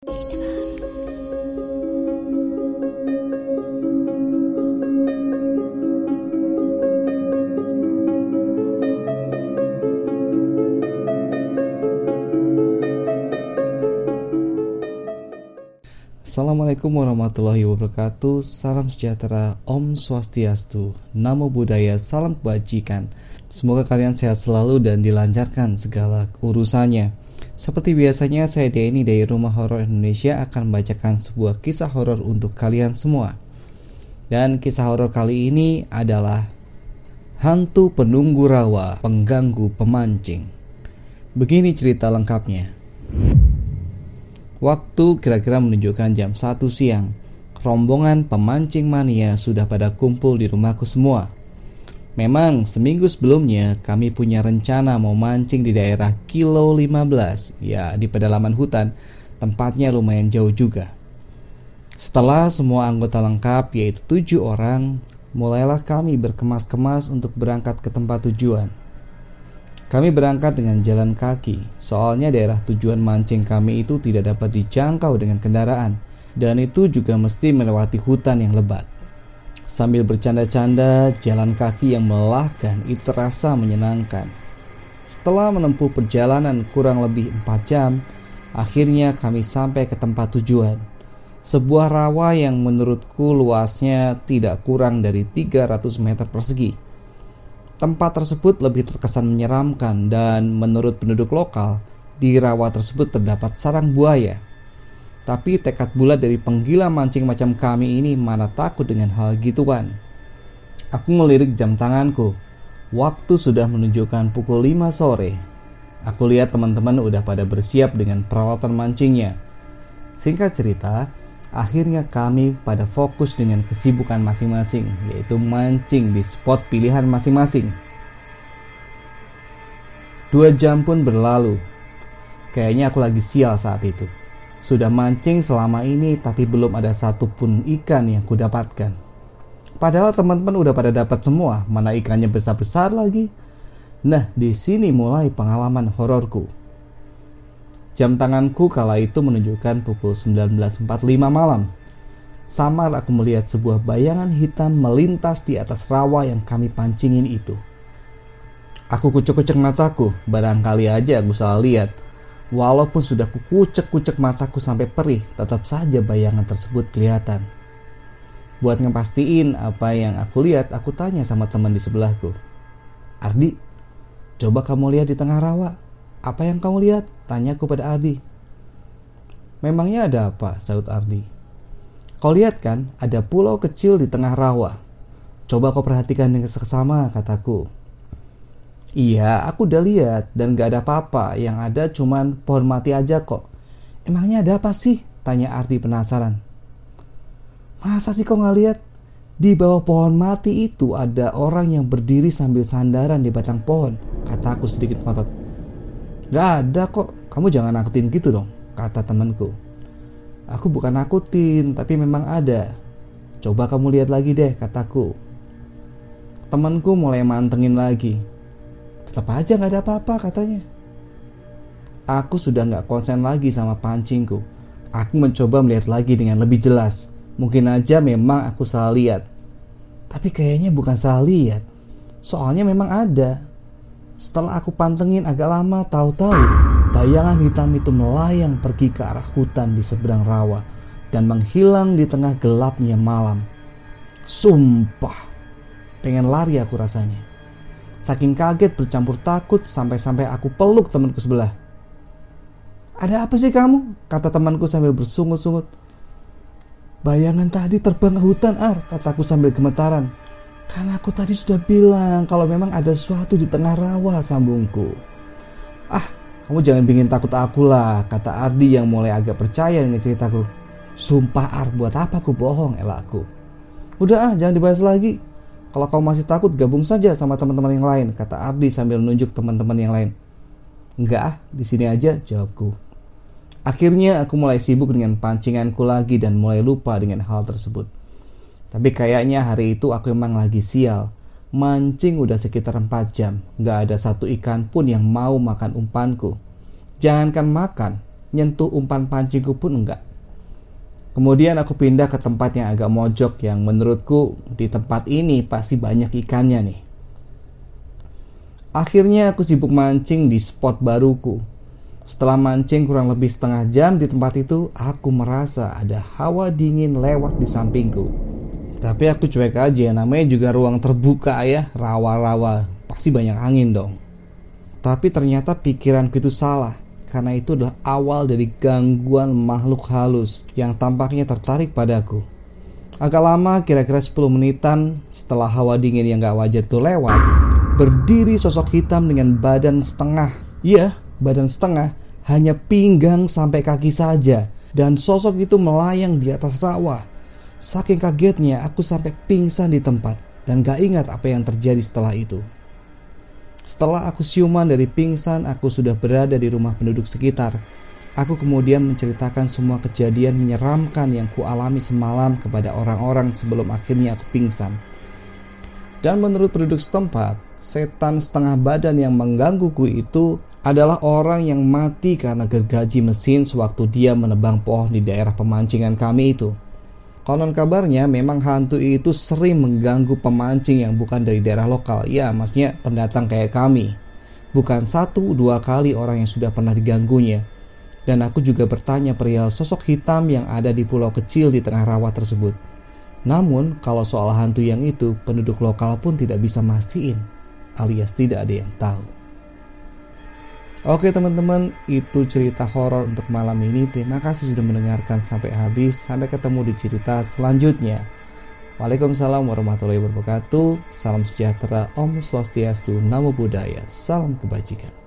Assalamualaikum warahmatullahi wabarakatuh. Salam sejahtera, Om Swastiastu Namo Buddhaya, salam kebajikan. Semoga kalian sehat selalu dan dilancarkan segala urusannya Seperti biasanya saya Denny dari Rumah Horor Indonesia akan membacakan sebuah kisah horor untuk kalian semua Dan kisah horor kali ini adalah Hantu penunggu rawa pengganggu pemancing Begini cerita lengkapnya Waktu kira-kira menunjukkan jam 1 siang. Rombongan pemancing mania sudah pada kumpul di rumahku semua. Memang seminggu sebelumnya kami punya rencana mau mancing di daerah Kilo 15, ya di pedalaman hutan, tempatnya lumayan jauh juga. Setelah semua anggota lengkap yaitu tujuh orang, mulailah kami berkemas-kemas untuk berangkat ke tempat tujuan. Kami berangkat dengan jalan kaki, soalnya daerah tujuan mancing kami itu tidak dapat dijangkau dengan kendaraan, dan itu juga mesti melewati hutan yang lebat. Sambil bercanda-canda, jalan kaki yang melelahkan itu terasa menyenangkan. Setelah menempuh perjalanan kurang lebih 4 jam, akhirnya kami sampai ke tempat tujuan. Sebuah rawa yang menurutku luasnya tidak kurang dari 300 meter persegi Tempat tersebut lebih terkesan menyeramkan dan menurut penduduk lokal, di rawa tersebut terdapat sarang buaya. Tapi tekad bulat dari penggila mancing macam kami ini mana takut dengan hal gituan. Aku melirik jam tanganku. Waktu sudah menunjukkan pukul 5 sore. Aku lihat teman-teman udah pada bersiap dengan peralatan mancingnya. Singkat cerita, Akhirnya kami pada fokus dengan kesibukan masing-masing, yaitu mancing di spot pilihan masing-masing. Dua jam pun berlalu. Kayaknya aku lagi sial saat itu. Sudah mancing selama ini tapi belum ada satupun ikan yang kudapatkan. Padahal teman-teman udah pada dapat semua, mana ikannya besar-besar lagi. Nah, di sini mulai pengalaman hororku. Jam tanganku kala itu menunjukkan pukul 19.45 malam. Samar aku melihat sebuah bayangan hitam melintas di atas rawa yang kami pancingin itu. Aku kucek-kucek mataku, barangkali aja aku salah lihat. Walaupun sudah kukucek-kucek mataku sampai perih, tetap saja bayangan tersebut kelihatan. Buat ngepastiin apa yang aku lihat, aku tanya sama teman di sebelahku. Ardi, coba kamu lihat di tengah rawa. Apa yang kamu lihat? Tanyaku pada Ardi. Memangnya ada apa? Saut Ardi. Kau lihat kan, ada pulau kecil di tengah rawa. Coba kau perhatikan dengan seksama, kataku. Iya, aku udah lihat dan gak ada apa-apa. Yang ada cuman pohon mati aja kok. Emangnya ada apa sih? Tanya Ardi penasaran. Masa sih kau gak lihat? Di bawah pohon mati itu ada orang yang berdiri sambil sandaran di batang pohon. Kataku sedikit ngotot. Gak ada kok, kamu jangan nakutin gitu dong, kata temanku. Aku bukan nakutin, tapi memang ada. Coba kamu lihat lagi deh, kataku. Temanku mulai mantengin lagi. Tetap aja gak ada apa-apa katanya. Aku sudah gak konsen lagi sama pancingku. Aku mencoba melihat lagi dengan lebih jelas. Mungkin aja memang aku salah lihat. Tapi kayaknya bukan salah lihat. Soalnya memang ada. Setelah aku pantengin agak lama, tahu-tahu bayangan hitam itu melayang pergi ke arah hutan di seberang rawa dan menghilang di tengah gelapnya malam. Sumpah, pengen lari aku rasanya. Saking kaget bercampur takut sampai-sampai aku peluk temanku sebelah. Ada apa sih kamu? Kata temanku sambil bersungut-sungut. Bayangan tadi terbang ke hutan, Ar, kataku sambil gemetaran. Karena aku tadi sudah bilang kalau memang ada sesuatu di tengah rawa sambungku. Ah, kamu jangan bikin takut aku lah, kata Ardi yang mulai agak percaya dengan ceritaku. Sumpah Ar, buat apa aku bohong, elakku. Udah ah, jangan dibahas lagi. Kalau kau masih takut, gabung saja sama teman-teman yang lain, kata Ardi sambil menunjuk teman-teman yang lain. Enggak ah, di sini aja, jawabku. Akhirnya aku mulai sibuk dengan pancinganku lagi dan mulai lupa dengan hal tersebut. Tapi kayaknya hari itu aku emang lagi sial. Mancing udah sekitar 4 jam, gak ada satu ikan pun yang mau makan umpanku. Jangankan makan, nyentuh umpan pancingku pun enggak. Kemudian aku pindah ke tempat yang agak mojok yang menurutku di tempat ini pasti banyak ikannya nih. Akhirnya aku sibuk mancing di spot baruku. Setelah mancing kurang lebih setengah jam di tempat itu, aku merasa ada hawa dingin lewat di sampingku. Tapi aku cuek aja, namanya juga ruang terbuka ya, rawa-rawa, pasti banyak angin dong. Tapi ternyata pikiranku itu salah karena itu adalah awal dari gangguan makhluk halus yang tampaknya tertarik padaku. Agak lama, kira-kira 10 menitan setelah hawa dingin yang gak wajar itu lewat, berdiri sosok hitam dengan badan setengah. Iya, badan setengah, hanya pinggang sampai kaki saja. Dan sosok itu melayang di atas rawa. Saking kagetnya, aku sampai pingsan di tempat dan gak ingat apa yang terjadi setelah itu. Setelah aku siuman dari pingsan, aku sudah berada di rumah penduduk sekitar. Aku kemudian menceritakan semua kejadian menyeramkan yang kualami semalam kepada orang-orang sebelum akhirnya aku pingsan. Dan menurut penduduk setempat, setan setengah badan yang menggangguku itu adalah orang yang mati karena gergaji mesin sewaktu dia menebang pohon di daerah pemancingan kami itu. Konon kabarnya memang hantu itu sering mengganggu pemancing yang bukan dari daerah lokal. Ya, maksudnya pendatang kayak kami. Bukan satu dua kali orang yang sudah pernah diganggunya. Dan aku juga bertanya perihal sosok hitam yang ada di pulau kecil di tengah rawa tersebut. Namun, kalau soal hantu yang itu, penduduk lokal pun tidak bisa mastiin, alias tidak ada yang tahu. Oke teman-teman, itu cerita horor untuk malam ini. Terima kasih sudah mendengarkan sampai habis. Sampai ketemu di cerita selanjutnya. Waalaikumsalam warahmatullahi wabarakatuh. Salam sejahtera, Om Swastiastu, Namo Buddhaya. Salam kebajikan.